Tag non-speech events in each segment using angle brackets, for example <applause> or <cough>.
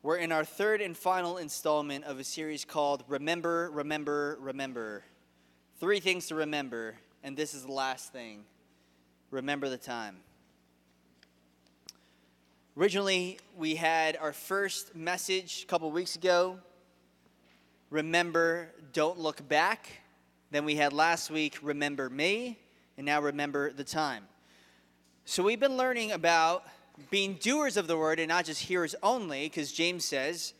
We're in our third and final installment of a series called Remember, Remember, Remember. Three things to remember, and this is the last thing. Remember the time. Originally, we had our first message a couple weeks ago. Remember, don't look back. Then we had last week, Remember Me, and now Remember the Time. So we've been learning about being doers of the word and not just hearers only, because James says,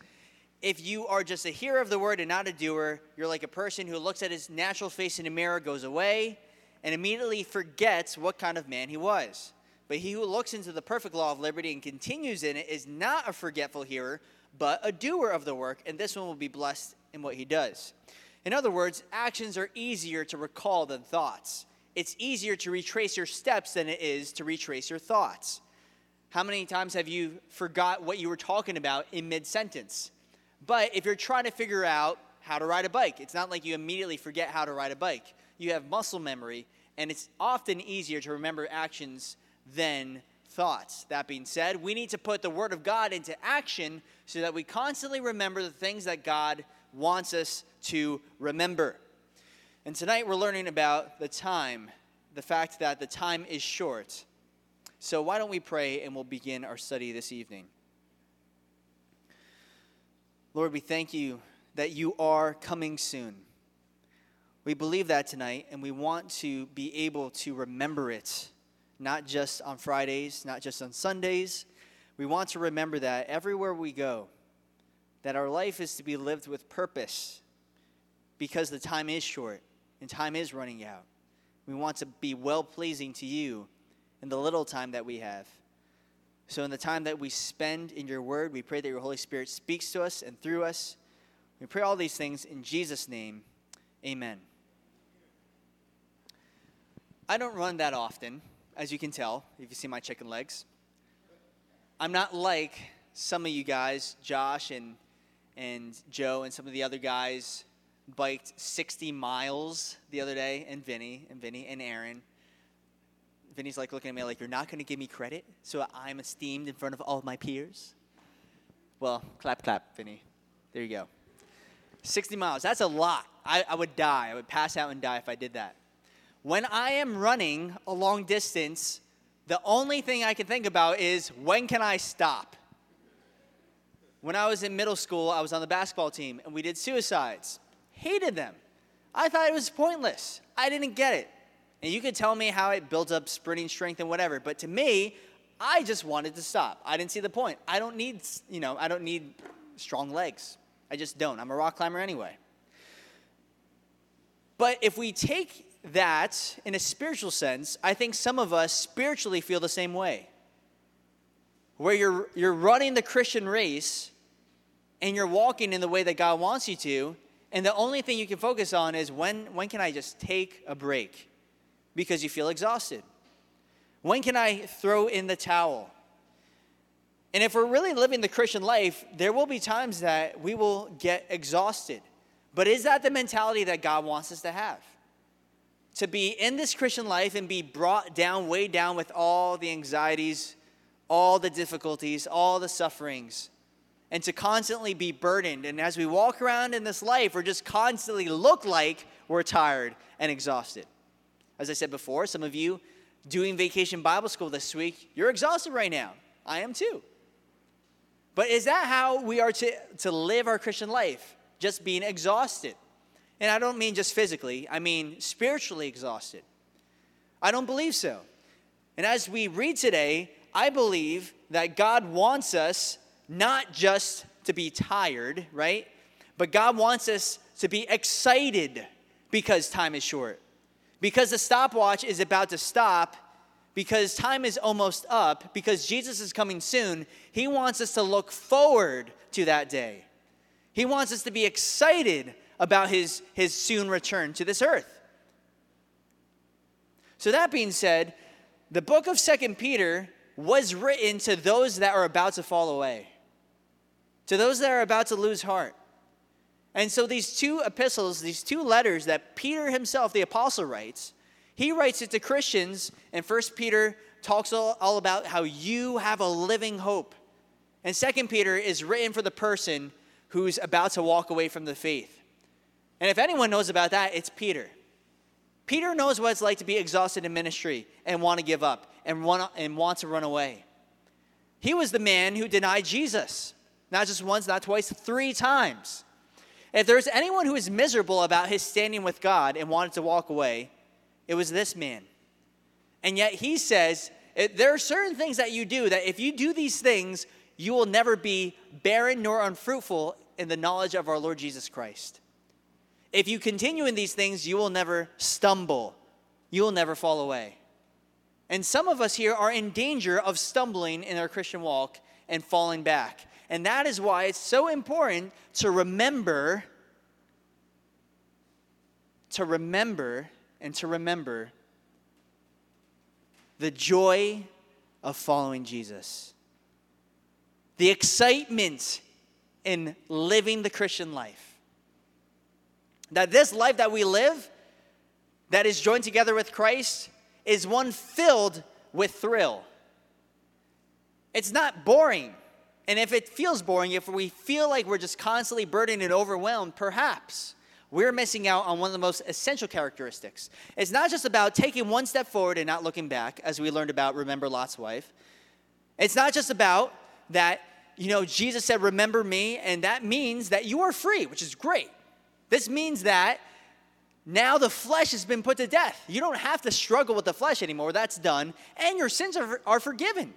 if you are just a hearer of the word and not a doer, you're like a person who looks at his natural face in a mirror, goes away, and immediately forgets what kind of man he was. But he who looks into the perfect law of liberty and continues in it is not a forgetful hearer, but a doer of the work, and this one will be blessed in what he does. In other words, actions are easier to recall than thoughts. It's easier to retrace your steps than it is to retrace your thoughts. How many times have you forgot what you were talking about in mid sentence? But if you're trying to figure out how to ride a bike, it's not like you immediately forget how to ride a bike. You have muscle memory, and it's often easier to remember actions than thoughts. That being said, we need to put the Word of God into action so that we constantly remember the things that God wants us to remember. And tonight we're learning about the time, the fact that the time is short. So, why don't we pray and we'll begin our study this evening? Lord, we thank you that you are coming soon. We believe that tonight, and we want to be able to remember it, not just on Fridays, not just on Sundays. We want to remember that everywhere we go, that our life is to be lived with purpose because the time is short and time is running out. We want to be well pleasing to you in the little time that we have. So, in the time that we spend in your word, we pray that your Holy Spirit speaks to us and through us. We pray all these things in Jesus' name. Amen. I don't run that often, as you can tell if you see my chicken legs. I'm not like some of you guys, Josh and, and Joe, and some of the other guys biked 60 miles the other day, and Vinny, and Vinny, and Aaron. Vinny's like looking at me like, You're not going to give me credit, so I'm esteemed in front of all my peers? Well, clap, clap, Vinny. There you go. 60 miles, that's a lot. I, I would die. I would pass out and die if I did that. When I am running a long distance, the only thing I can think about is when can I stop? When I was in middle school, I was on the basketball team and we did suicides. Hated them. I thought it was pointless. I didn't get it. And you could tell me how it builds up sprinting strength and whatever, but to me, I just wanted to stop. I didn't see the point. I don't need, you know, I don't need strong legs. I just don't. I'm a rock climber anyway. But if we take that in a spiritual sense, I think some of us spiritually feel the same way. Where you're, you're running the Christian race and you're walking in the way that God wants you to, and the only thing you can focus on is when, when can I just take a break? Because you feel exhausted? When can I throw in the towel? And if we're really living the Christian life, there will be times that we will get exhausted. But is that the mentality that God wants us to have? To be in this Christian life and be brought down, weighed down with all the anxieties, all the difficulties, all the sufferings, and to constantly be burdened. And as we walk around in this life, we're just constantly look like we're tired and exhausted. As I said before, some of you doing vacation Bible school this week, you're exhausted right now. I am too. But is that how we are to, to live our Christian life? Just being exhausted. And I don't mean just physically, I mean spiritually exhausted. I don't believe so. And as we read today, I believe that God wants us not just to be tired, right? But God wants us to be excited because time is short. Because the stopwatch is about to stop, because time is almost up, because Jesus is coming soon, he wants us to look forward to that day. He wants us to be excited about his, his soon return to this earth. So, that being said, the book of Second Peter was written to those that are about to fall away, to those that are about to lose heart. And so these two epistles, these two letters that Peter himself, the apostle, writes, he writes it to Christians, and First Peter talks all, all about how you have a living hope. And Second Peter is written for the person who's about to walk away from the faith. And if anyone knows about that, it's Peter. Peter knows what it's like to be exhausted in ministry and want to give up and want, and want to run away. He was the man who denied Jesus, not just once, not twice, three times. If there's anyone who is miserable about his standing with God and wanted to walk away, it was this man. And yet he says, eh, there are certain things that you do that if you do these things, you will never be barren nor unfruitful in the knowledge of our Lord Jesus Christ. If you continue in these things, you will never stumble, you will never fall away. And some of us here are in danger of stumbling in our Christian walk and falling back. And that is why it's so important to remember, to remember, and to remember the joy of following Jesus, the excitement in living the Christian life. That this life that we live, that is joined together with Christ, is one filled with thrill. It's not boring. And if it feels boring, if we feel like we're just constantly burdened and overwhelmed, perhaps we're missing out on one of the most essential characteristics. It's not just about taking one step forward and not looking back, as we learned about Remember Lot's wife. It's not just about that, you know, Jesus said, Remember me, and that means that you are free, which is great. This means that now the flesh has been put to death. You don't have to struggle with the flesh anymore. That's done. And your sins are, are forgiven.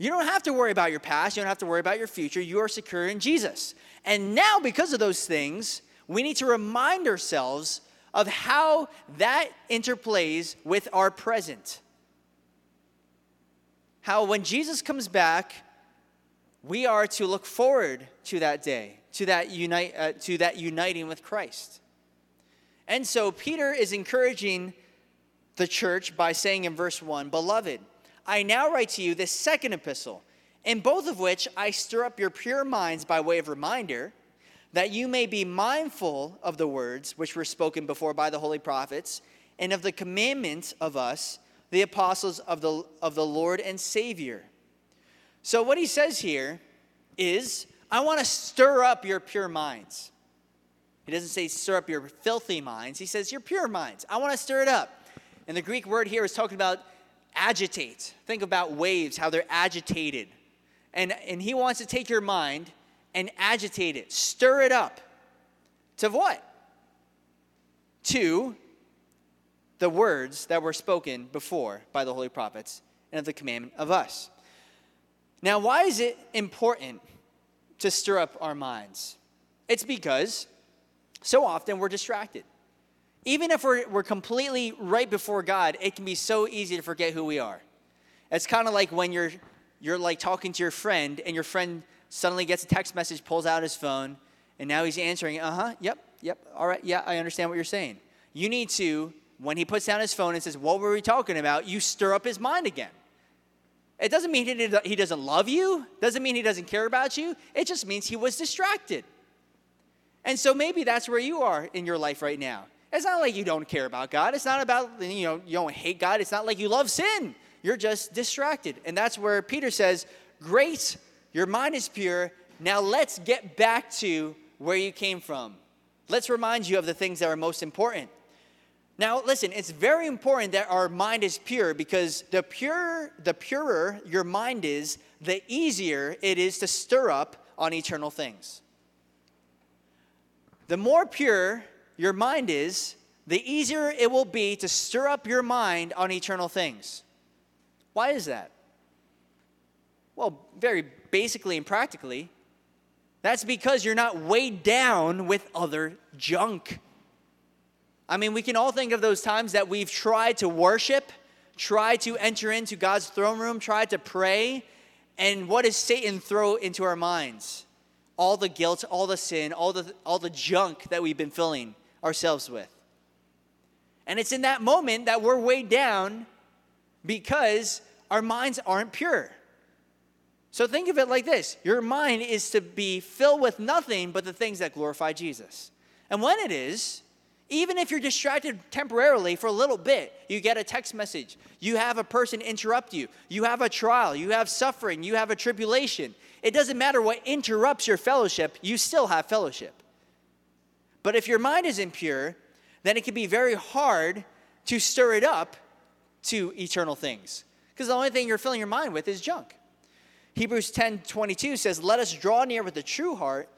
You don't have to worry about your past. You don't have to worry about your future. You are secure in Jesus. And now, because of those things, we need to remind ourselves of how that interplays with our present. How, when Jesus comes back, we are to look forward to that day, to that, unite, uh, to that uniting with Christ. And so, Peter is encouraging the church by saying in verse 1 Beloved, I now write to you this second epistle, in both of which I stir up your pure minds by way of reminder, that you may be mindful of the words which were spoken before by the holy prophets, and of the commandments of us, the apostles of the, of the Lord and Savior. So, what he says here is, I want to stir up your pure minds. He doesn't say stir up your filthy minds, he says your pure minds. I want to stir it up. And the Greek word here is talking about agitate. Think about waves, how they're agitated. And, and he wants to take your mind and agitate it, stir it up. To what? To the words that were spoken before by the holy prophets and of the commandment of us. Now, why is it important to stir up our minds? It's because so often we're distracted. Even if we're, we're completely right before God, it can be so easy to forget who we are. It's kind of like when you're, you're like talking to your friend and your friend suddenly gets a text message, pulls out his phone, and now he's answering, uh huh, yep, yep, all right, yeah, I understand what you're saying. You need to, when he puts down his phone and says, What were we talking about? you stir up his mind again. It doesn't mean he doesn't love you, doesn't mean he doesn't care about you, it just means he was distracted. And so maybe that's where you are in your life right now. It's not like you don't care about God. It's not about, you know, you don't hate God. It's not like you love sin. You're just distracted. And that's where Peter says, Great, your mind is pure. Now let's get back to where you came from. Let's remind you of the things that are most important. Now, listen, it's very important that our mind is pure because the pure, the purer your mind is, the easier it is to stir up on eternal things. The more pure your mind is, the easier it will be to stir up your mind on eternal things. Why is that? Well, very basically and practically, that's because you're not weighed down with other junk. I mean, we can all think of those times that we've tried to worship, tried to enter into God's throne room, tried to pray, and what does Satan throw into our minds? All the guilt, all the sin, all the, all the junk that we've been filling ourselves with. And it's in that moment that we're weighed down because our minds aren't pure. So think of it like this your mind is to be filled with nothing but the things that glorify Jesus. And when it is, Even if you're distracted temporarily for a little bit, you get a text message, you have a person interrupt you, you have a trial, you have suffering, you have a tribulation. It doesn't matter what interrupts your fellowship, you still have fellowship. But if your mind is impure, then it can be very hard to stir it up to eternal things. Because the only thing you're filling your mind with is junk. Hebrews 10 22 says, Let us draw near with a true heart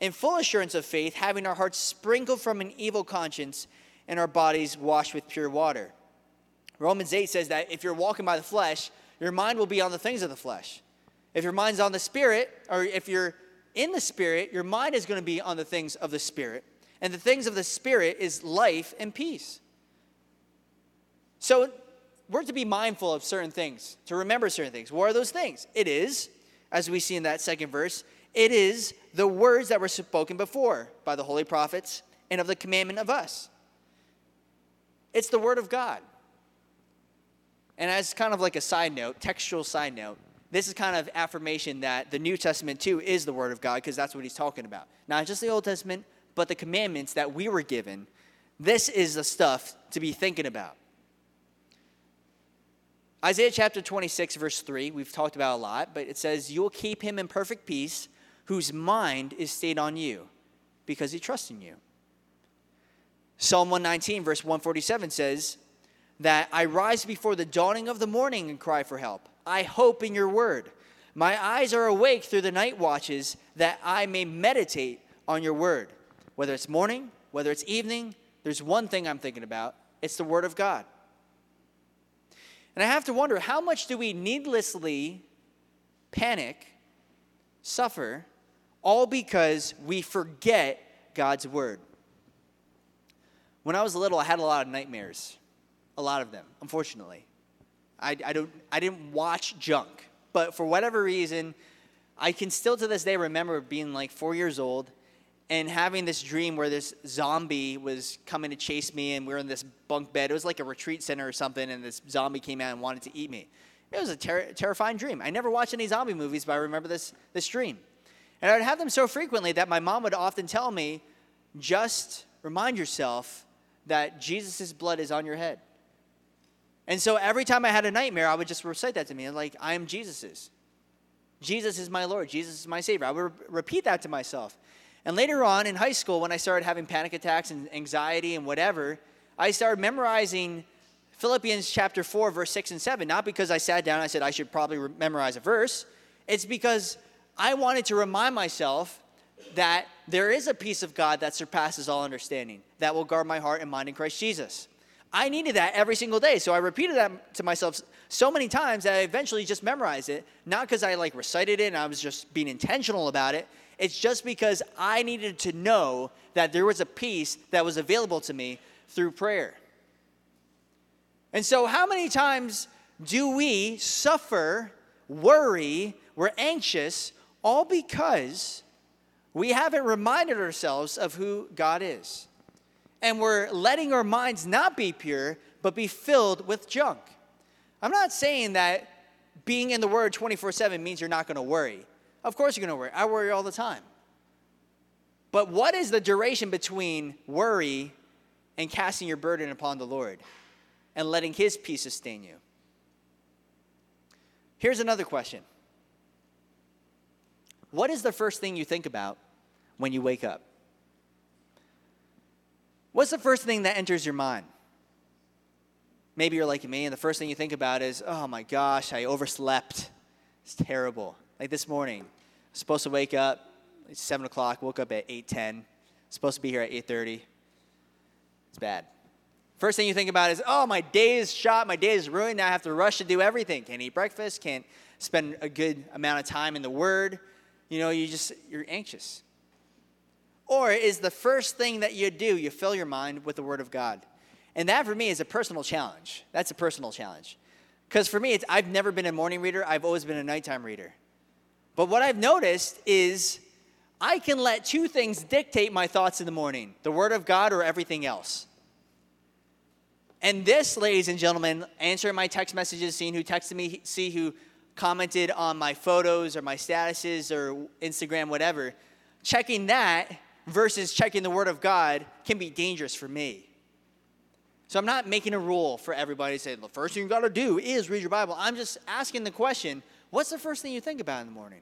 in full assurance of faith, having our hearts sprinkled from an evil conscience and our bodies washed with pure water. Romans 8 says that if you're walking by the flesh, your mind will be on the things of the flesh. If your mind's on the spirit, or if you're in the spirit, your mind is going to be on the things of the spirit. And the things of the spirit is life and peace. So we're to be mindful of certain things, to remember certain things. What are those things? It is, as we see in that second verse, it is the words that were spoken before by the holy prophets and of the commandment of us. It's the word of God. And as kind of like a side note, textual side note, this is kind of affirmation that the New Testament too is the word of God because that's what he's talking about. Not just the Old Testament, but the commandments that we were given. This is the stuff to be thinking about. Isaiah chapter 26, verse 3, we've talked about a lot, but it says, You will keep him in perfect peace whose mind is stayed on you because he trusts in you. Psalm 119, verse 147 says that I rise before the dawning of the morning and cry for help. I hope in your word. My eyes are awake through the night watches that I may meditate on your word. Whether it's morning, whether it's evening, there's one thing I'm thinking about it's the word of God. And I have to wonder how much do we needlessly panic, suffer, all because we forget God's word. When I was little, I had a lot of nightmares, a lot of them, unfortunately. I, I, don't, I didn't watch junk, but for whatever reason, I can still to this day remember being like four years old and having this dream where this zombie was coming to chase me and we were in this bunk bed. It was like a retreat center or something, and this zombie came out and wanted to eat me. It was a ter- terrifying dream. I never watched any zombie movies, but I remember this, this dream. And I would have them so frequently that my mom would often tell me, just remind yourself that Jesus' blood is on your head. And so every time I had a nightmare, I would just recite that to me, like, I am Jesus's. Jesus is my Lord. Jesus is my Savior. I would re- repeat that to myself. And later on in high school, when I started having panic attacks and anxiety and whatever, I started memorizing Philippians chapter 4, verse 6 and 7. Not because I sat down and I said I should probably re- memorize a verse, it's because I wanted to remind myself that there is a peace of God that surpasses all understanding that will guard my heart and mind in Christ Jesus. I needed that every single day. So I repeated that to myself so many times that I eventually just memorized it, not because I like recited it and I was just being intentional about it. It's just because I needed to know that there was a peace that was available to me through prayer. And so, how many times do we suffer, worry, we're anxious all because we haven't reminded ourselves of who God is. And we're letting our minds not be pure, but be filled with junk. I'm not saying that being in the Word 24 7 means you're not going to worry. Of course, you're going to worry. I worry all the time. But what is the duration between worry and casting your burden upon the Lord and letting His peace sustain you? Here's another question what is the first thing you think about when you wake up? What's the first thing that enters your mind? Maybe you're like me, and the first thing you think about is, oh my gosh, I overslept. It's terrible. Like this morning, supposed to wake up, it's 7 o'clock, woke up at 8.10. Supposed to be here at 8.30. It's bad. First thing you think about is, oh, my day is shot, my day is ruined, now I have to rush to do everything. Can't eat breakfast, can't spend a good amount of time in the Word, you know, you just, you're anxious. Or is the first thing that you do, you fill your mind with the Word of God. And that for me is a personal challenge. That's a personal challenge. Because for me, it's, I've never been a morning reader, I've always been a nighttime reader. But what I've noticed is I can let two things dictate my thoughts in the morning the Word of God or everything else. And this, ladies and gentlemen, answering my text messages, seeing who texted me, see who commented on my photos or my statuses or Instagram, whatever, checking that versus checking the Word of God can be dangerous for me. So I'm not making a rule for everybody to say the first thing you got to do is read your Bible. I'm just asking the question what's the first thing you think about in the morning?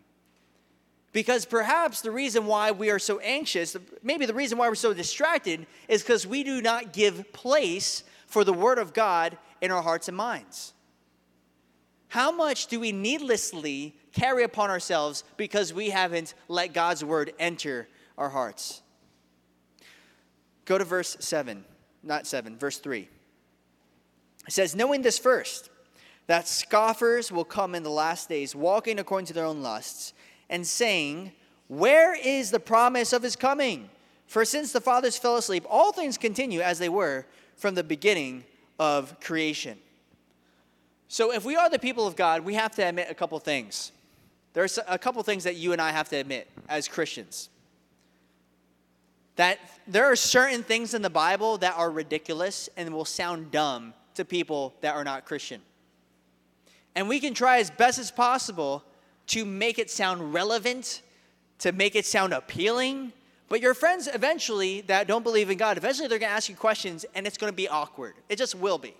Because perhaps the reason why we are so anxious, maybe the reason why we're so distracted, is because we do not give place for the Word of God in our hearts and minds. How much do we needlessly carry upon ourselves because we haven't let God's Word enter our hearts? Go to verse 7 not 7, verse 3. It says, Knowing this first, that scoffers will come in the last days, walking according to their own lusts, and saying, Where is the promise of his coming? For since the fathers fell asleep, all things continue as they were from the beginning of creation. So, if we are the people of God, we have to admit a couple things. There's a couple things that you and I have to admit as Christians that there are certain things in the Bible that are ridiculous and will sound dumb to people that are not Christian. And we can try as best as possible to make it sound relevant, to make it sound appealing. But your friends eventually that don't believe in God, eventually they're going to ask you questions and it's going to be awkward. It just will be.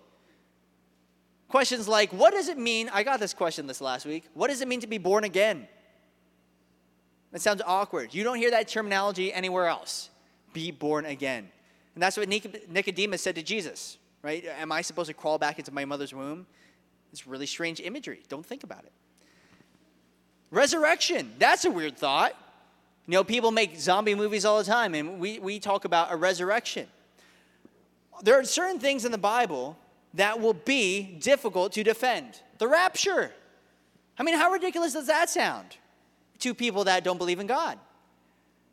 Questions like, what does it mean? I got this question this last week. What does it mean to be born again? That sounds awkward. You don't hear that terminology anywhere else be born again. And that's what Nicodemus said to Jesus, right? Am I supposed to crawl back into my mother's womb? It's really strange imagery. Don't think about it. Resurrection, that's a weird thought. You know, people make zombie movies all the time, and we, we talk about a resurrection. There are certain things in the Bible that will be difficult to defend. The rapture. I mean, how ridiculous does that sound to people that don't believe in God?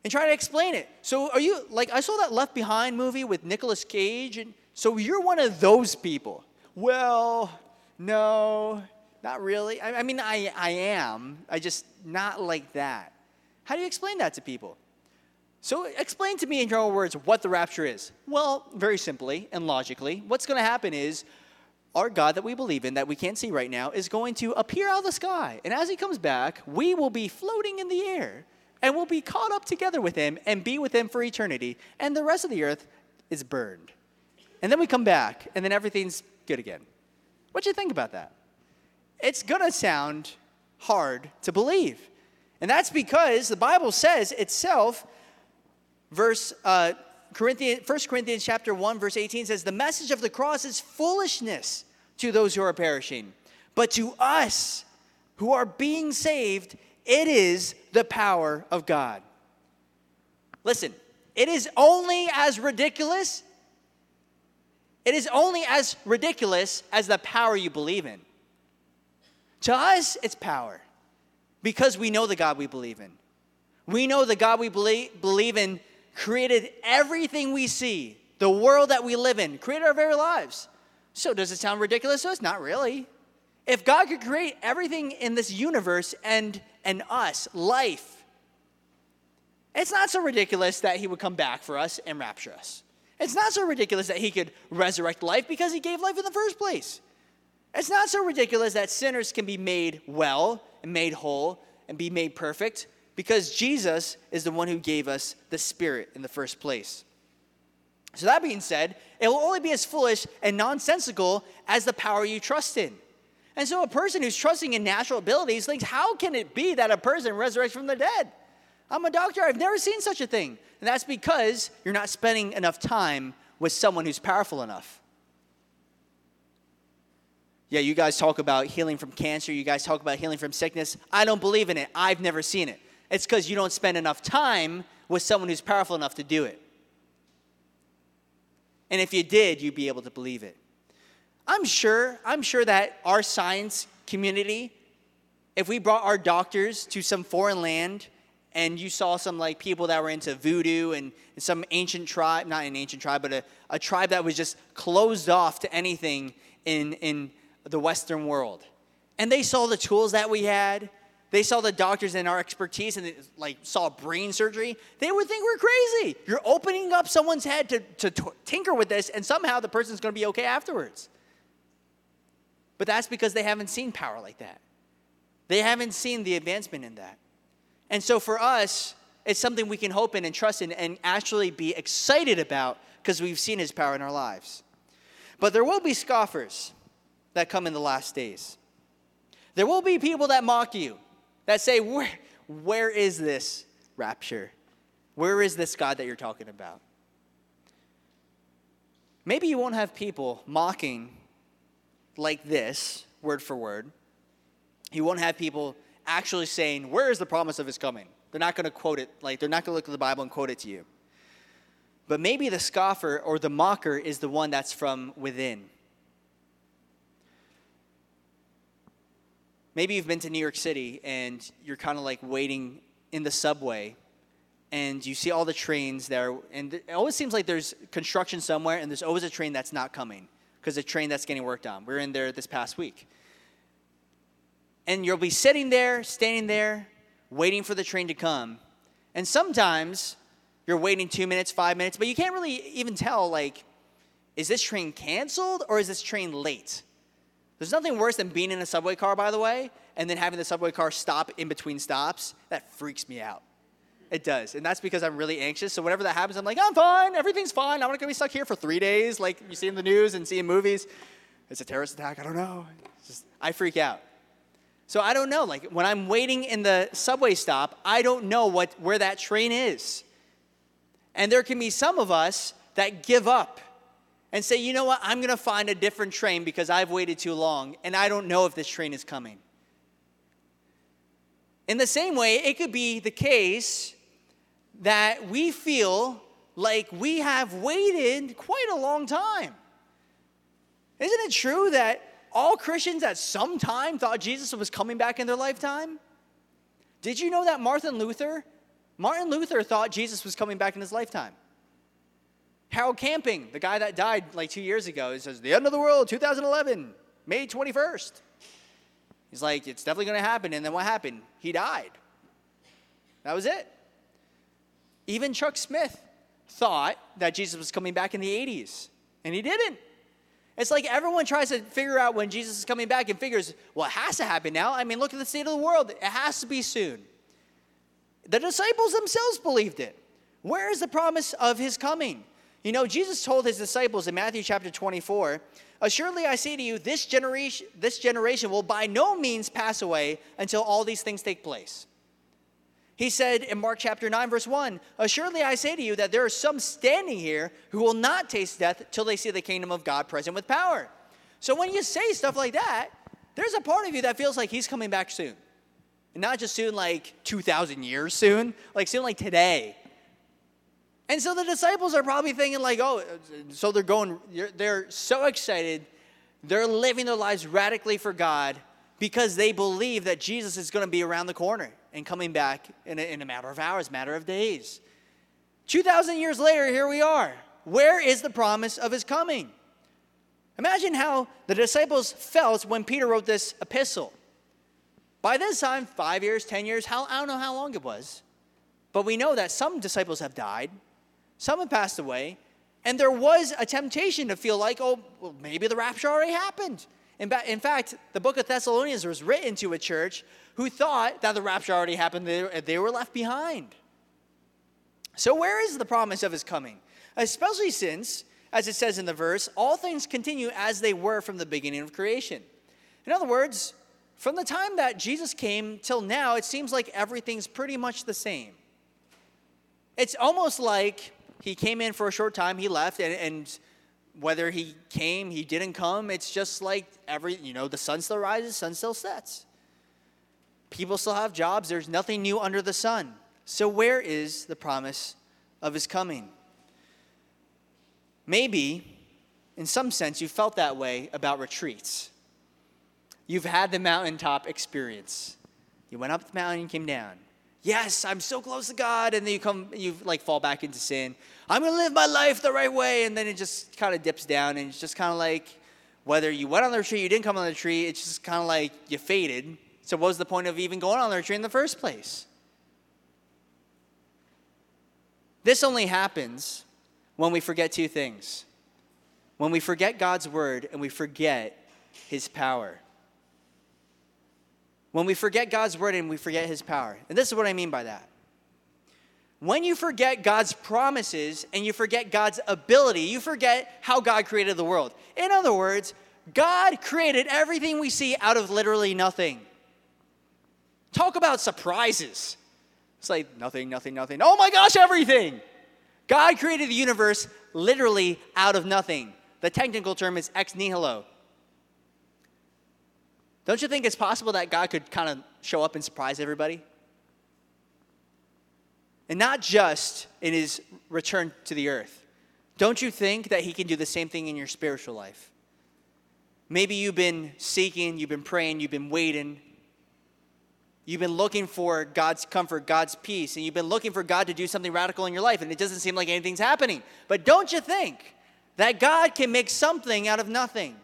and try to explain it. So are you like I saw that Left Behind movie with Nicolas Cage and so you're one of those people. Well, no, not really. I, I mean I I am. I just not like that. How do you explain that to people? So explain to me in your own words what the rapture is. Well, very simply and logically, what's going to happen is our God that we believe in, that we can't see right now, is going to appear out of the sky. And as he comes back, we will be floating in the air and we'll be caught up together with him and be with him for eternity. And the rest of the earth is burned. And then we come back, and then everything's good again. What do you think about that? It's gonna sound hard to believe. And that's because the Bible says itself, verse uh, Corinthians, 1 Corinthians chapter 1, verse 18 says, the message of the cross is foolishness to those who are perishing. But to us who are being saved, it is the power of God. Listen, it is only as ridiculous. It is only as ridiculous as the power you believe in. To us, it's power because we know the God we believe in. We know the God we believe, believe in created everything we see, the world that we live in, created our very lives. So, does it sound ridiculous to us? Not really. If God could create everything in this universe and and us life. It's not so ridiculous that he would come back for us and rapture us. It's not so ridiculous that he could resurrect life because he gave life in the first place. It's not so ridiculous that sinners can be made well and made whole and be made perfect because Jesus is the one who gave us the Spirit in the first place. So, that being said, it will only be as foolish and nonsensical as the power you trust in. And so a person who's trusting in natural abilities thinks, how can it be that a person resurrects from the dead? I'm a doctor, I've never seen such a thing. And that's because you're not spending enough time with someone who's powerful enough. Yeah, you guys talk about healing from cancer, you guys talk about healing from sickness. I don't believe in it, I've never seen it. It's because you don't spend enough time with someone who's powerful enough to do it. And if you did, you'd be able to believe it. I'm sure, I'm sure that our science community, if we brought our doctors to some foreign land and you saw some like people that were into voodoo and, some ancient tribe, not an ancient tribe, but a, a tribe that was just closed off to anything in, in the Western world. And they saw the tools that we had, they saw the doctors and our expertise and they, like saw brain surgery, they would think we're crazy. You're opening up someone's head to, to t- tinker with this, and somehow the person's gonna be okay afterwards. But that's because they haven't seen power like that. They haven't seen the advancement in that. And so for us, it's something we can hope in and trust in and actually be excited about because we've seen his power in our lives. But there will be scoffers that come in the last days. There will be people that mock you, that say, Where, where is this rapture? Where is this God that you're talking about? Maybe you won't have people mocking like this, word for word. You won't have people actually saying, Where is the promise of his coming? They're not going to quote it, like, they're not going to look at the Bible and quote it to you. But maybe the scoffer or the mocker is the one that's from within. Maybe you've been to New York City and you're kind of like waiting in the subway and you see all the trains there, and it always seems like there's construction somewhere, and there's always a train that's not coming because a train that's getting worked on. We are in there this past week. And you'll be sitting there, standing there, waiting for the train to come. And sometimes you're waiting two minutes, five minutes, but you can't really even tell, like, is this train canceled or is this train late? There's nothing worse than being in a subway car, by the way, and then having the subway car stop in between stops. That freaks me out. It does. And that's because I'm really anxious. So whenever that happens, I'm like, I'm fine. Everything's fine. I'm not going to be stuck here for three days like you see in the news and see in movies. It's a terrorist attack. I don't know. Just, I freak out. So I don't know. Like when I'm waiting in the subway stop, I don't know what, where that train is. And there can be some of us that give up and say, you know what, I'm going to find a different train because I've waited too long and I don't know if this train is coming. In the same way, it could be the case that we feel like we have waited quite a long time. Isn't it true that all Christians at some time thought Jesus was coming back in their lifetime? Did you know that Martin Luther, Martin Luther thought Jesus was coming back in his lifetime? Harold Camping, the guy that died like two years ago, he says, The end of the world, 2011, May 21st. He's like, It's definitely going to happen. And then what happened? He died. That was it. Even Chuck Smith thought that Jesus was coming back in the 80s, and he didn't. It's like everyone tries to figure out when Jesus is coming back and figures, well, it has to happen now. I mean, look at the state of the world. It has to be soon. The disciples themselves believed it. Where is the promise of his coming? You know, Jesus told his disciples in Matthew chapter 24, Assuredly I say to you, this generation, this generation will by no means pass away until all these things take place. He said in Mark chapter 9, verse 1 Assuredly I say to you that there are some standing here who will not taste death till they see the kingdom of God present with power. So when you say stuff like that, there's a part of you that feels like he's coming back soon. And not just soon, like 2,000 years soon, like soon, like today. And so the disciples are probably thinking, like, oh, so they're going, they're so excited. They're living their lives radically for God because they believe that Jesus is going to be around the corner and coming back in a, in a matter of hours, matter of days. 2,000 years later, here we are. Where is the promise of his coming? Imagine how the disciples felt when Peter wrote this epistle. By this time, five years, 10 years, how, I don't know how long it was, but we know that some disciples have died, some have passed away, and there was a temptation to feel like, oh, well, maybe the rapture already happened. In, in fact, the book of Thessalonians was written to a church who thought that the rapture already happened, they, they were left behind. So, where is the promise of his coming? Especially since, as it says in the verse, all things continue as they were from the beginning of creation. In other words, from the time that Jesus came till now, it seems like everything's pretty much the same. It's almost like he came in for a short time, he left, and, and whether he came, he didn't come, it's just like every, you know, the sun still rises, sun still sets. People still have jobs, there's nothing new under the sun. So, where is the promise of his coming? Maybe, in some sense, you felt that way about retreats. You've had the mountaintop experience. You went up the mountain and came down yes, I'm so close to God, and then you come, you like fall back into sin. I'm gonna live my life the right way, and then it just kind of dips down, and it's just kind of like whether you went on the retreat, you didn't come on the retreat, it's just kind of like you faded. So, what was the point of even going on the retreat in the first place? This only happens when we forget two things when we forget God's word and we forget his power when we forget God's word and we forget his power. And this is what I mean by that. When you forget God's promises and you forget God's ability, you forget how God created the world. In other words, God created everything we see out of literally nothing. Talk about surprises. It's like nothing, nothing, nothing. Oh my gosh, everything. God created the universe literally out of nothing. The technical term is ex nihilo. Don't you think it's possible that God could kind of show up and surprise everybody? And not just in his return to the earth. Don't you think that he can do the same thing in your spiritual life? Maybe you've been seeking, you've been praying, you've been waiting. You've been looking for God's comfort, God's peace, and you've been looking for God to do something radical in your life, and it doesn't seem like anything's happening. But don't you think that God can make something out of nothing?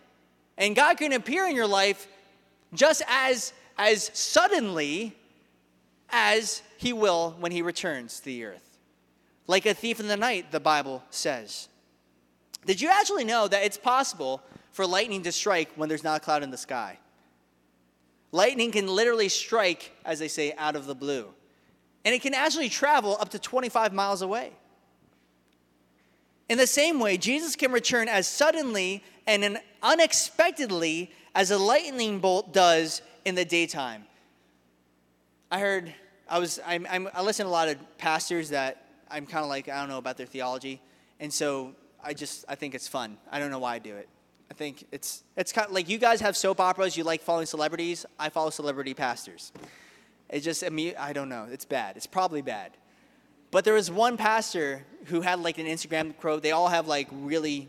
And God can appear in your life just as, as suddenly as he will when he returns to the earth. Like a thief in the night, the Bible says. Did you actually know that it's possible for lightning to strike when there's not a cloud in the sky? Lightning can literally strike, as they say, out of the blue. And it can actually travel up to 25 miles away. In the same way, Jesus can return as suddenly and unexpectedly as a lightning bolt does in the daytime. I heard, I was, I'm, I'm, i listen to a lot of pastors that I'm kind of like, I don't know about their theology. And so I just, I think it's fun. I don't know why I do it. I think it's, it's kind of like you guys have soap operas, you like following celebrities. I follow celebrity pastors. It's just, I mean, I don't know. It's bad. It's probably bad. But there was one pastor who had like an Instagram quote. They all have like really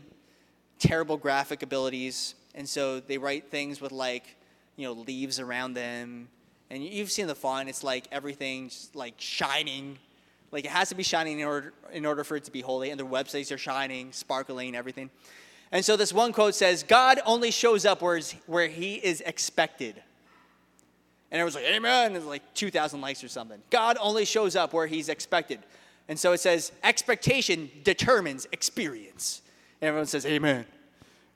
terrible graphic abilities. And so they write things with like, you know, leaves around them. And you've seen the font. It's like everything's like shining. Like it has to be shining in order, in order for it to be holy. And their websites are shining, sparkling, everything. And so this one quote says, God only shows up where, where he is expected. And everyone's like, Amen. It's like 2,000 likes or something. God only shows up where he's expected. And so it says, expectation determines experience. And everyone says, Amen.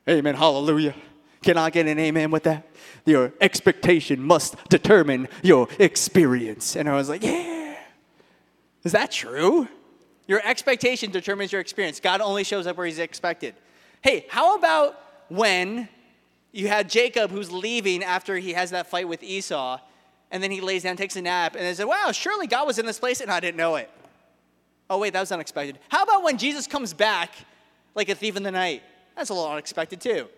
Amen. Hallelujah. Can I get an amen with that? Your expectation must determine your experience. And I was like, Yeah. Is that true? Your expectation determines your experience. God only shows up where he's expected. Hey, how about when you had Jacob who's leaving after he has that fight with Esau, and then he lays down, takes a nap, and they said, Wow, surely God was in this place and I didn't know it. Oh, wait, that was unexpected. How about when Jesus comes back like a thief in the night? That's a little unexpected, too.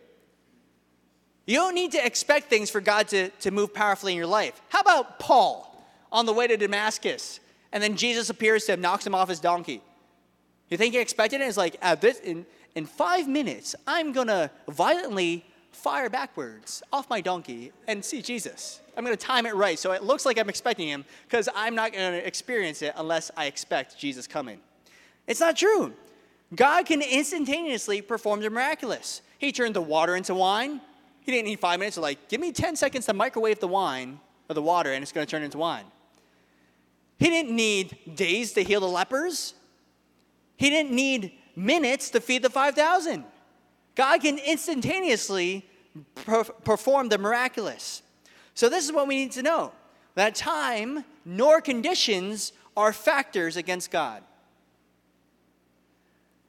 You don't need to expect things for God to, to move powerfully in your life. How about Paul on the way to Damascus? And then Jesus appears to him, knocks him off his donkey. You think he expected it? It's like, at this, in, in five minutes, I'm to violently fire backwards off my donkey and see Jesus. I'm to time it right so it looks like I'm expecting him because I'm not to experience it unless I expect Jesus coming. It's not true. God can instantaneously perform the miraculous. He turned the water into wine. He didn't need five minutes. So like, give me 10 seconds to microwave the wine or the water and it's to turn into wine. He didn't need days to heal the lepers. He didn't need minutes to feed the 5,000. God can instantaneously perform the miraculous. So, this is what we need to know that time nor conditions are factors against God.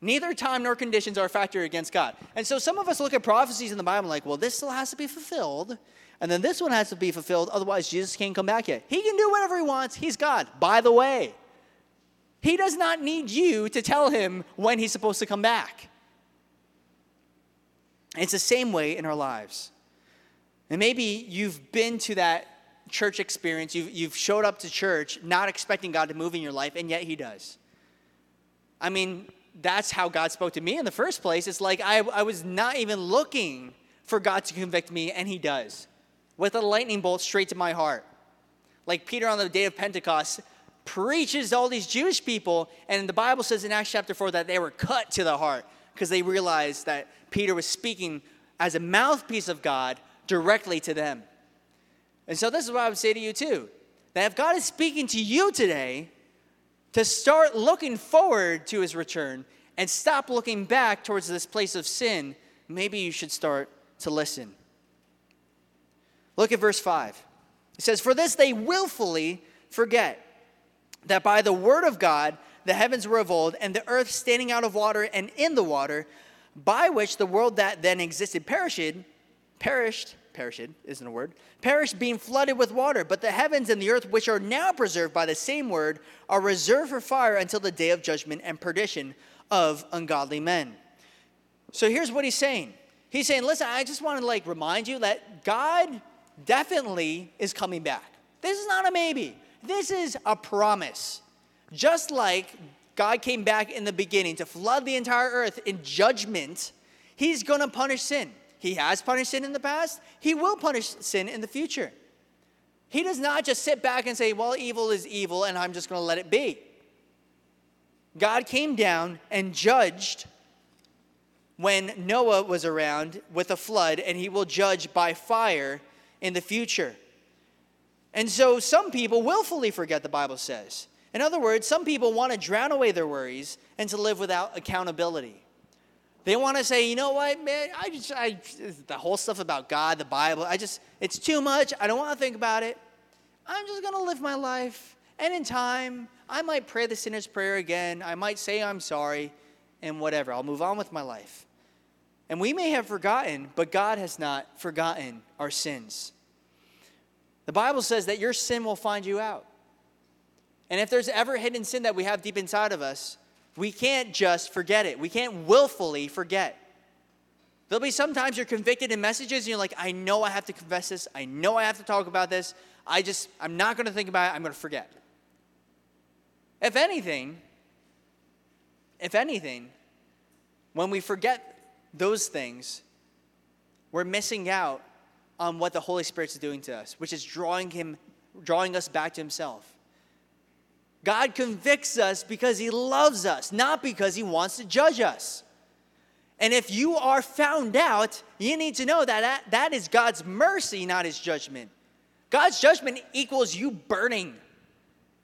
Neither time nor conditions are a factor against God. And so some of us look at prophecies in the Bible like, well, this still has to be fulfilled, and then this one has to be fulfilled, otherwise Jesus can't come back yet. He can do whatever he wants. He's God. By the way, he does not need you to tell him when he's supposed to come back. It's the same way in our lives. And maybe you've been to that church experience, you've, you've showed up to church not expecting God to move in your life, and yet He does. I mean, that's how God spoke to me in the first place. It's like I, I was not even looking for God to convict me, and He does. With a lightning bolt straight to my heart. Like Peter on the day of Pentecost preaches to all these Jewish people, and the Bible says in Acts chapter 4 that they were cut to the heart because they realized that Peter was speaking as a mouthpiece of God directly to them. And so, this is what I would say to you too that if God is speaking to you today, to start looking forward to his return and stop looking back towards this place of sin, maybe you should start to listen. Look at verse 5. It says, For this they willfully forget that by the word of God the heavens were of old, and the earth standing out of water and in the water, by which the world that then existed perished, perished, perished isn't a word, perished being flooded with water. But the heavens and the earth, which are now preserved by the same word, are reserved for fire until the day of judgment and perdition of ungodly men. So here's what he's saying. He's saying, listen, I just want to like remind you that God definitely is coming back. This is not a maybe. This is a promise. Just like God came back in the beginning to flood the entire earth in judgment, He's going to punish sin. He has punished sin in the past, He will punish sin in the future. He does not just sit back and say, well, evil is evil and I'm just going to let it be. God came down and judged when Noah was around with a flood, and he will judge by fire in the future. And so some people willfully forget, the Bible says. In other words, some people want to drown away their worries and to live without accountability. They want to say, you know what, man, I just, I, the whole stuff about God, the Bible, I just, it's too much. I don't want to think about it. I'm just going to live my life. And in time, I might pray the sinner's prayer again. I might say I'm sorry and whatever. I'll move on with my life. And we may have forgotten, but God has not forgotten our sins. The Bible says that your sin will find you out. And if there's ever hidden sin that we have deep inside of us, we can't just forget it. We can't willfully forget. There'll be sometimes you're convicted in messages and you're like, I know I have to confess this. I know I have to talk about this. I just, I'm not going to think about it. I'm going to forget. If anything, if anything, when we forget those things, we're missing out on what the Holy Spirit is doing to us, which is drawing him, drawing us back to Himself. God convicts us because He loves us, not because He wants to judge us. And if you are found out, you need to know that that, that is God's mercy, not His judgment. God's judgment equals you burning,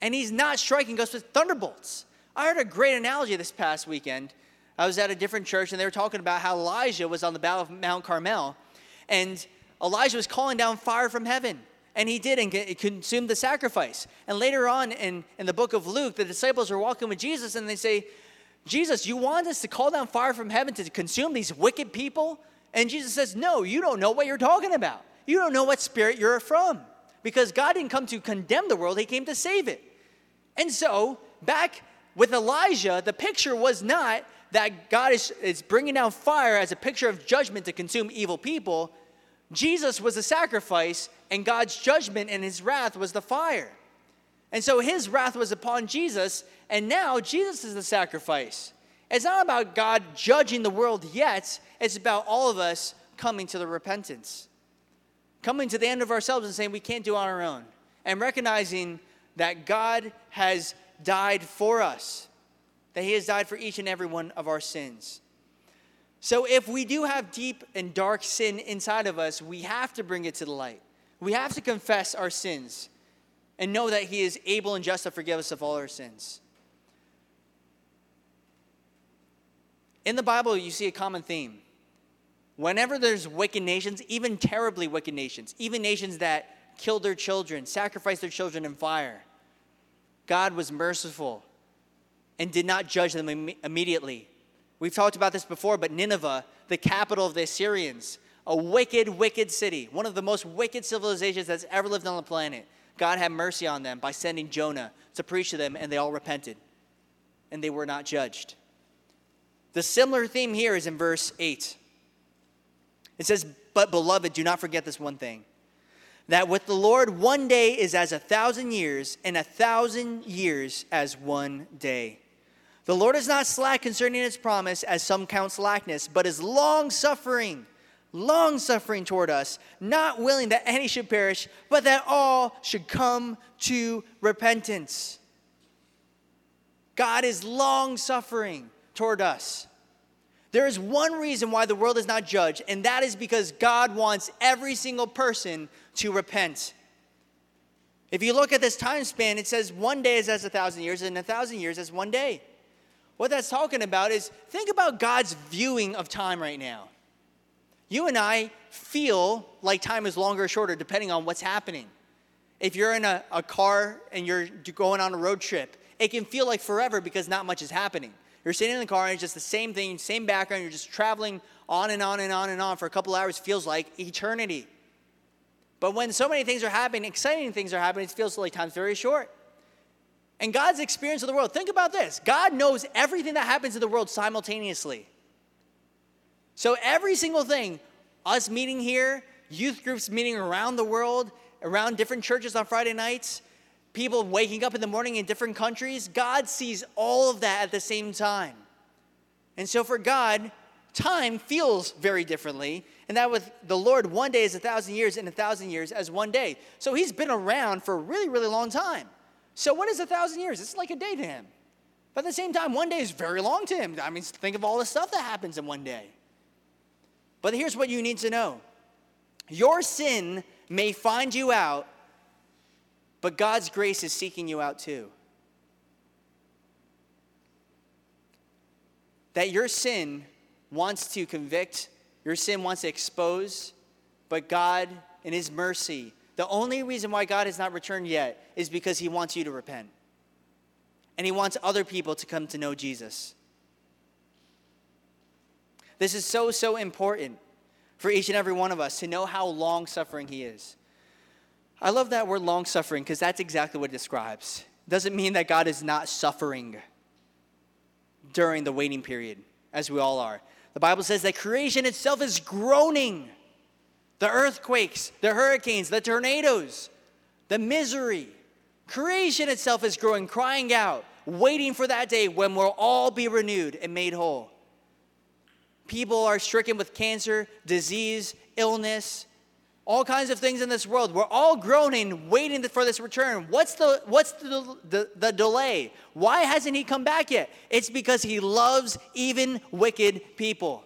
and He's not striking us with thunderbolts. I heard a great analogy this past weekend. I was at a different church, and they were talking about how Elijah was on the Battle of Mount Carmel, and Elijah was calling down fire from heaven. And he did, and it consumed the sacrifice. And later on in, in the book of Luke, the disciples are walking with Jesus and they say, Jesus, you want us to call down fire from heaven to consume these wicked people? And Jesus says, No, you don't know what you're talking about. You don't know what spirit you're from. Because God didn't come to condemn the world, He came to save it. And so, back with Elijah, the picture was not that God is, is bringing down fire as a picture of judgment to consume evil people. Jesus was a sacrifice, and God's judgment and his wrath was the fire. And so his wrath was upon Jesus, and now Jesus is the sacrifice. It's not about God judging the world yet, it's about all of us coming to the repentance. Coming to the end of ourselves and saying we can't do on our own. And recognizing that God has died for us, that he has died for each and every one of our sins. So if we do have deep and dark sin inside of us, we have to bring it to the light. We have to confess our sins and know that He is able and just to forgive us of all our sins. In the Bible, you see a common theme. Whenever there's wicked nations, even terribly wicked nations, even nations that killed their children, sacrificed their children in fire, God was merciful and did not judge them Im- immediately We've talked about this before, but Nineveh, the capital of the Assyrians, a wicked, wicked city, one of the most wicked civilizations that's ever lived on the planet. God had mercy on them by sending Jonah to preach to them, and they all repented, and they were not judged. The similar theme here is in verse 8. It says, But beloved, do not forget this one thing that with the Lord, one day is as a thousand years, and a thousand years as one day. The Lord is not slack concerning his promise, as some count slackness, but is long suffering, long suffering toward us, not willing that any should perish, but that all should come to repentance. God is long suffering toward us. There is one reason why the world is not judged, and that is because God wants every single person to repent. If you look at this time span, it says one day is as a thousand years, and a thousand years as one day. What that's talking about is think about God's viewing of time right now. You and I feel like time is longer or shorter depending on what's happening. If you're in a, a car and you're going on a road trip it can feel like forever because not much is happening. You're sitting in the car and it's just the same thing, same background. You're just traveling on and on and on and on for a couple hours. Feels like eternity. But when so many things are happening, exciting things are happening, it feels like time's very short. And God's experience of the world, think about this God knows everything that happens in the world simultaneously. So every single thing, us meeting here, youth groups meeting around the world, around different churches on Friday nights, people waking up in the morning in different countries, God sees all of that at the same time. And so for God, time feels very differently. And that with the Lord, one day is a thousand years, and a thousand years as one day. So he's been around for a really, really long time. So what is a thousand years? It's like a day to him. But at the same time, one day is very long to him. I mean, think of all the stuff that happens in one day. But here's what you need to know your sin may find you out, but God's grace is seeking you out too. That your sin wants to convict, your sin wants to expose, but God, in His mercy, the only reason why God has not returned yet is because He wants you to repent. And He wants other people to come to know Jesus. This is so, so important for each and every one of us to know how long suffering He is. I love that word long suffering because that's exactly what it describes. It doesn't mean that God is not suffering during the waiting period, as we all are. The Bible says that creation itself is groaning. The earthquakes, the hurricanes, the tornadoes, the misery. Creation itself is growing, crying out, waiting for that day when we'll all be renewed and made whole. People are stricken with cancer, disease, illness, all kinds of things in this world. We're all groaning, waiting for this return. What's the what's the, the, the, delay? Why hasn't he come back yet? It's because he loves even wicked people.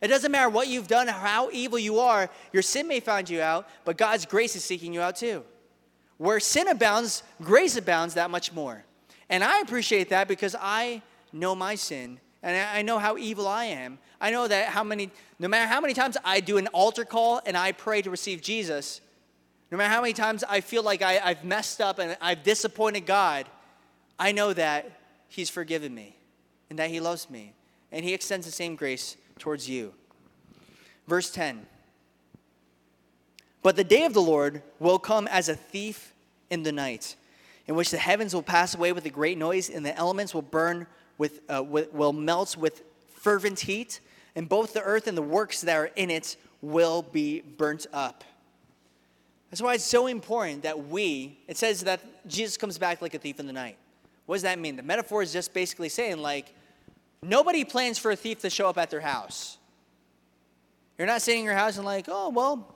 It doesn't matter what you've done, how evil you are, your sin may find you out, but God's grace is seeking you out too. Where sin abounds, grace abounds that much more. And I appreciate that because I know my sin and I know how evil I am. I know that how many, no matter how many times I do an altar call and I pray to receive Jesus, no matter how many times I feel like I, I've messed up and I've disappointed God, I know that He's forgiven me and that He loves me. And He extends the same grace towards you. Verse 10 But the day of the Lord will come as a thief in the night, in which the heavens will pass away with a great noise, and the elements will burn with, uh, with, will melt with fervent heat, and both the earth and the works that are in it will be burnt up. That's why it's so important that we, it says that Jesus comes back like a thief in the night. What does that mean? The metaphor is just basically saying, like, nobody plans for a thief to show up at their house. You're not sitting in your house and, like, oh, well,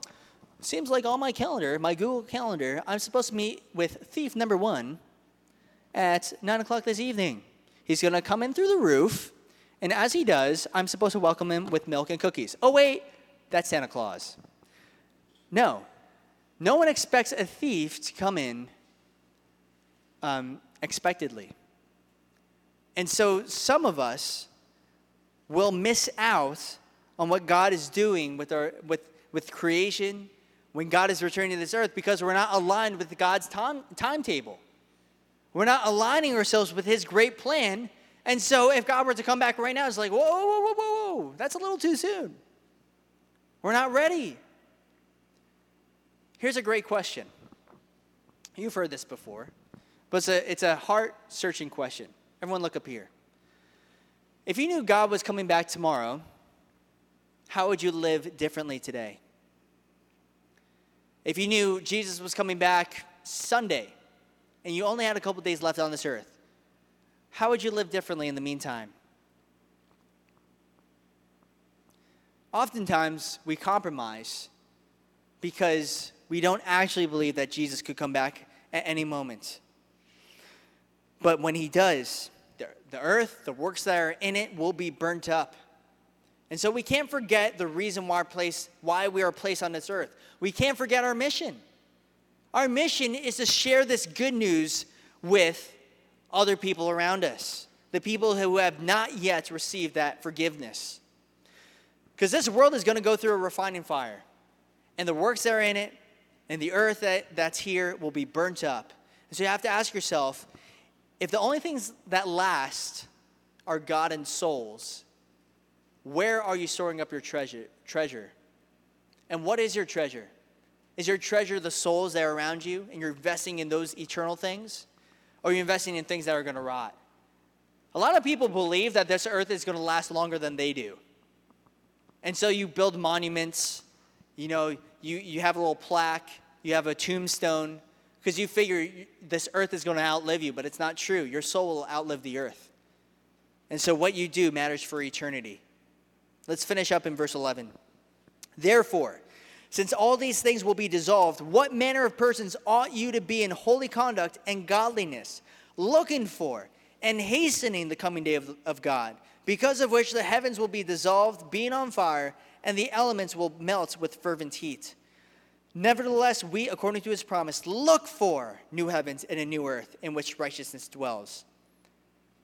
seems like on my calendar, my Google Calendar, I'm supposed to meet with thief number one at 9 o'clock this evening. He's going to come in through the roof, and as he does, I'm supposed to welcome him with milk and cookies. Oh, wait, that's Santa Claus. No, no one expects a thief to come in um, expectedly. And so some of us will miss out on what God is doing with, our, with, with creation when God is returning to this earth because we're not aligned with God's time, timetable. We're not aligning ourselves with His great plan. And so if God were to come back right now, it's like, whoa, whoa, whoa, whoa, whoa, that's a little too soon. We're not ready. Here's a great question. You've heard this before, but it's a, it's a heart searching question. Everyone, look up here. If you knew God was coming back tomorrow, how would you live differently today? If you knew Jesus was coming back Sunday, and you only had a couple days left on this earth, how would you live differently in the meantime? Oftentimes, we compromise because we don't actually believe that Jesus could come back at any moment. But when he does, the, the earth, the works that are in it, will be burnt up. And so we can't forget the reason why, place, why we are placed on this earth. We can't forget our mission. Our mission is to share this good news with other people around us, the people who have not yet received that forgiveness. Because this world is going to go through a refining fire, and the works that are in it and the earth that, that's here will be burnt up. And so you have to ask yourself if the only things that last are God and souls, where are you storing up your treasure? treasure? And what is your treasure? Is your treasure the souls that are around you and you're investing in those eternal things? Or are you investing in things that are going to rot? A lot of people believe that this earth is going to last longer than they do. And so you build monuments, you know, you, you have a little plaque, you have a tombstone, because you figure this earth is going to outlive you, but it's not true. Your soul will outlive the earth. And so what you do matters for eternity. Let's finish up in verse 11. Therefore, since all these things will be dissolved, what manner of persons ought you to be in holy conduct and godliness, looking for and hastening the coming day of, of God, because of which the heavens will be dissolved, being on fire, and the elements will melt with fervent heat? Nevertheless, we, according to his promise, look for new heavens and a new earth in which righteousness dwells.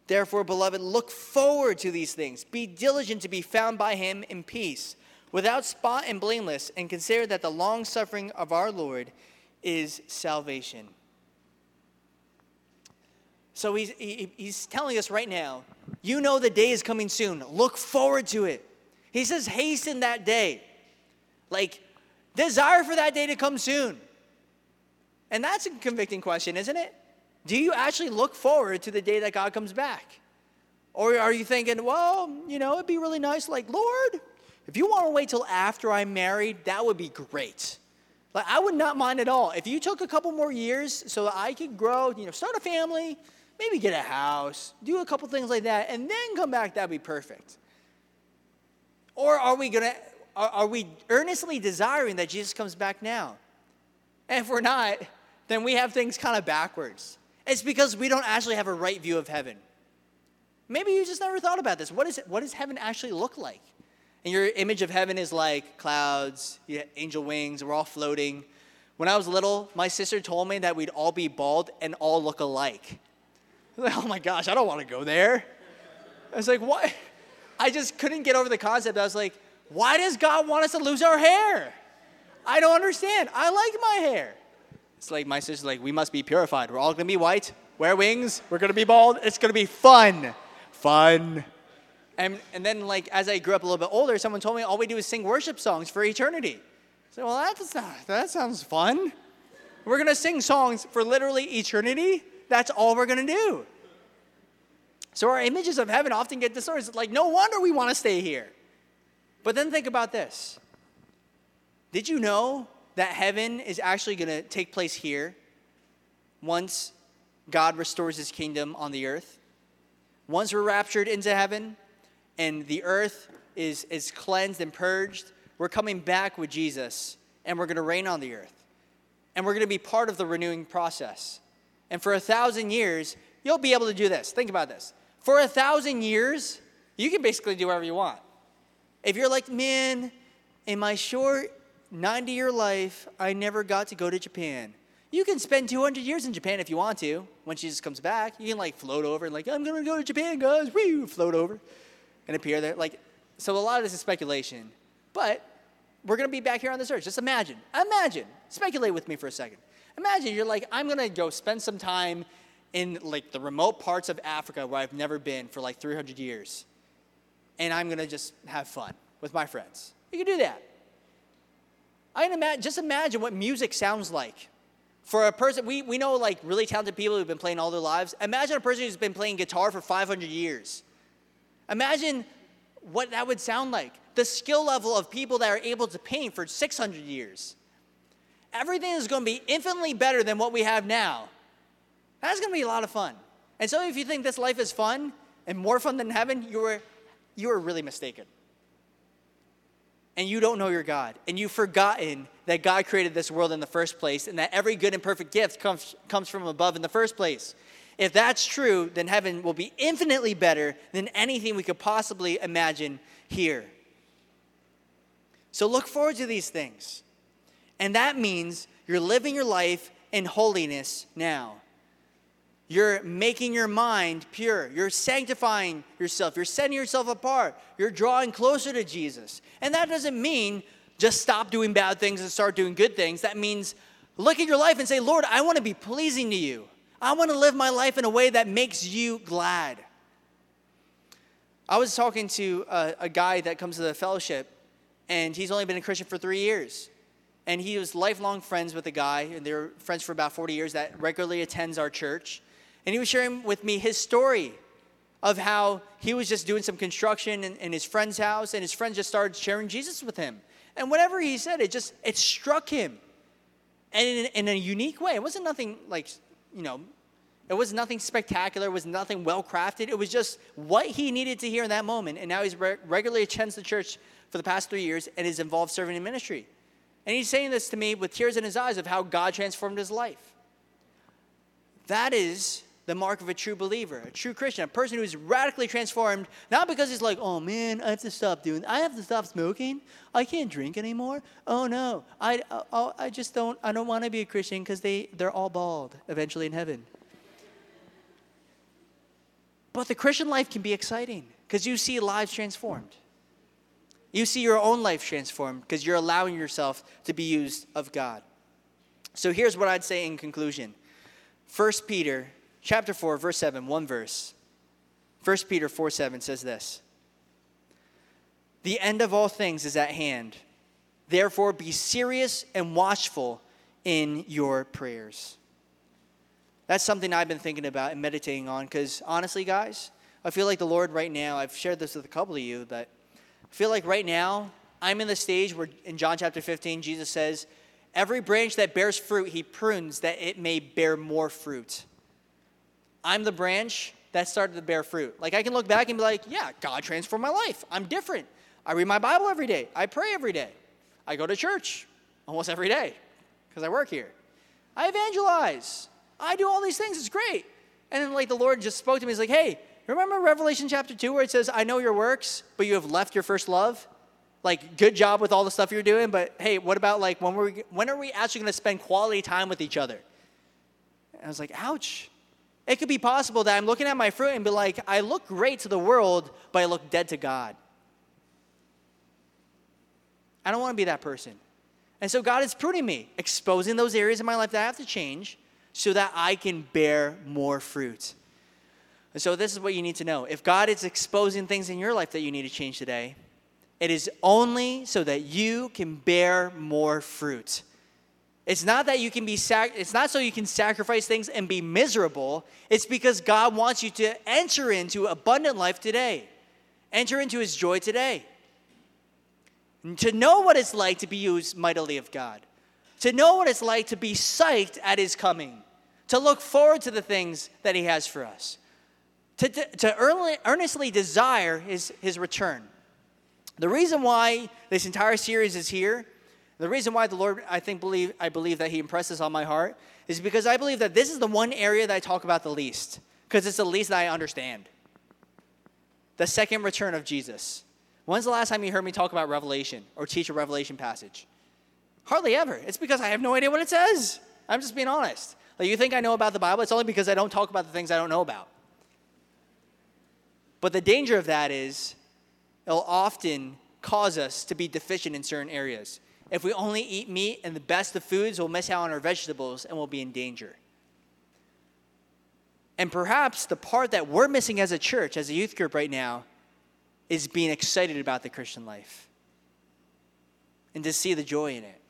Therefore, beloved, look forward to these things. Be diligent to be found by him in peace, without spot and blameless, and consider that the long suffering of our Lord is salvation. So he's, he, he's telling us right now, you know the day is coming soon. Look forward to it. He says, hasten that day. Like, Desire for that day to come soon. And that's a convicting question, isn't it? Do you actually look forward to the day that God comes back? Or are you thinking, well, you know, it'd be really nice, like, Lord, if you want to wait till after I'm married, that would be great. Like, I would not mind at all. If you took a couple more years so that I could grow, you know, start a family, maybe get a house, do a couple things like that, and then come back, that'd be perfect. Or are we going to are, are we earnestly desiring that Jesus comes back now? And if we're not, then we have things kind of backwards. It's because we don't actually have a right view of heaven. Maybe you just never thought about this. What, is it, what does heaven actually look like? And your image of heaven is like clouds, angel wings, we're all floating. When I was little, my sister told me that we'd all be bald and all look alike. Like, <laughs> oh my gosh, I don't want to go there. I was like, what? I just couldn't get over the concept. I was like, why does God want us to lose our hair? I don't understand. I like my hair. It's like my sister's like, we must be purified. We're all gonna be white, wear wings, we're gonna be bald. It's gonna be fun. Fun. And, and then, like, as I grew up a little bit older, someone told me all we do is sing worship songs for eternity. So, well, that's not, that sounds fun. We're gonna sing songs for literally eternity. That's all we're gonna do. So our images of heaven often get distorted. It's like, no wonder we want to stay here. But then think about this. Did you know that heaven is actually going to take place here once God restores his kingdom on the earth? Once we're raptured into heaven and the earth is, is cleansed and purged, we're coming back with Jesus and we're going to reign on the earth. And we're going to be part of the renewing process. And for a thousand years, you'll be able to do this. Think about this. For a thousand years, you can basically do whatever you want. If you're like, man, in my short 90 year life, I never got to go to Japan. You can spend 200 years in Japan if you want to. When Jesus comes back, you can like float over and like, I'm gonna go to Japan, guys. Woo, float over and appear there. Like, so a lot of this is speculation, but we're gonna be back here on this earth. Just imagine, imagine, speculate with me for a second. Imagine you're like, I'm gonna go spend some time in like the remote parts of Africa where I've never been for like 300 years and I'm going to just have fun with my friends. You can do that. I can imagine, just imagine what music sounds like. For a person, we, we know like really talented people who've been playing all their lives. Imagine a person who's been playing guitar for 500 years. Imagine what that would sound like. The skill level of people that are able to paint for 600 years. Everything is going to be infinitely better than what we have now. That's going to be a lot of fun. And so if you think this life is fun and more fun than heaven, you are you are really mistaken. And you don't know your God. And you've forgotten that God created this world in the first place and that every good and perfect gift comes, comes from above in the first place. If that's true, then heaven will be infinitely better than anything we could possibly imagine here. So look forward to these things. And that means you're living your life in holiness now. You're making your mind pure. You're sanctifying yourself. You're setting yourself apart. You're drawing closer to Jesus. And that doesn't mean just stop doing bad things and start doing good things. That means look at your life and say, Lord, I want to be pleasing to you. I want to live my life in a way that makes you glad. I was talking to a, a, guy that comes to the fellowship, and he's only been a Christian for three years. And he was lifelong friends with a guy, and they were friends for about 40 years, that regularly attends our church. And he was sharing with me his story of how he was just doing some construction in, in his friend's house, and his friend just started sharing Jesus with him. And whatever he said, it just it struck him, and in, in a unique way. It wasn't nothing like you know it was nothing spectacular. It was nothing well crafted. It was just what he needed to hear in that moment. And now he's re- regularly attends the church for the past three years and is involved serving in ministry. And he's saying this to me with tears in his eyes of how God transformed his life. That is the mark of a true believer, a true Christian, a person who's radically transformed, not because he's like, oh man, I have to stop doing, I have to stop smoking, I can't drink anymore. Oh no, I, I, oh, I just don't, I don't want to be a Christian because they, they're all bald eventually in heaven. But the Christian life can be exciting because you see lives transformed. You see your own life transformed because you're allowing yourself to be used of God. So here's what I'd say in conclusion. 1 Peter chapter 4 verse 7, one verse. 1 Peter 4 7 says this. The end of all things is at hand. Therefore be serious and watchful in your prayers. That's something I've been thinking about and meditating on because honestly, guys, I feel like the Lord right now, I've shared this with a couple of you, but I feel like right now I'm in the stage where in John chapter 15, Jesus says, Every branch that bears fruit, he prunes that it may bear more fruit. I'm the branch that started to bear fruit. Like I can look back and be like, yeah, God transformed my life. I'm different. I read my Bible every day. I pray every day. I go to church almost every day because I work here. I evangelize. I do all these things. It's great. And then, like, the Lord just spoke to me. He's like, hey, remember Revelation chapter 2 where it says, I know your works, but you have left your first love? Like, good job with all the stuff you're doing, but hey, what about, like, when, we, when are we actually going to spend quality time with each other? And I was like, ouch. It could be possible that I'm looking at my fruit and be like, I look great to the world, but I look dead to God. I don't want to be that person. And so God is pruning me, exposing those areas in my life that I have to change so that I can bear more fruit. And so, this is what you need to know. If God is exposing things in your life that you need to change today, it is only so that you can bear more fruit. It's not that you can be sac- it's not so you can sacrifice things and be miserable. It's because God wants you to enter into abundant life today. Enter into his joy today. And to know what it's like to be used mightily of God. To know what it's like to be psyched at his coming to look forward to the things that He has for us, to, to, to earnestly desire his, his return. The reason why this entire series is here, the reason why the Lord, I think, believe, I believe that He impresses on my heart, is because I believe that this is the one area that I talk about the least, because it's the least that I understand. The second return of Jesus. When's the last time you heard me talk about Revelation or teach a Revelation passage? Hardly ever. It's because I have no idea what it says. I'm just being honest. Like, you think I know about the Bible? It's only because I don't talk about the things I don't know about. But the danger of that is it'll often cause us to be deficient in certain areas. If we only eat meat and the best of foods, we'll miss out on our vegetables and we'll be in danger. And perhaps the part that we're missing as a church, as a youth group right now, is being excited about the Christian life and to see the joy in it.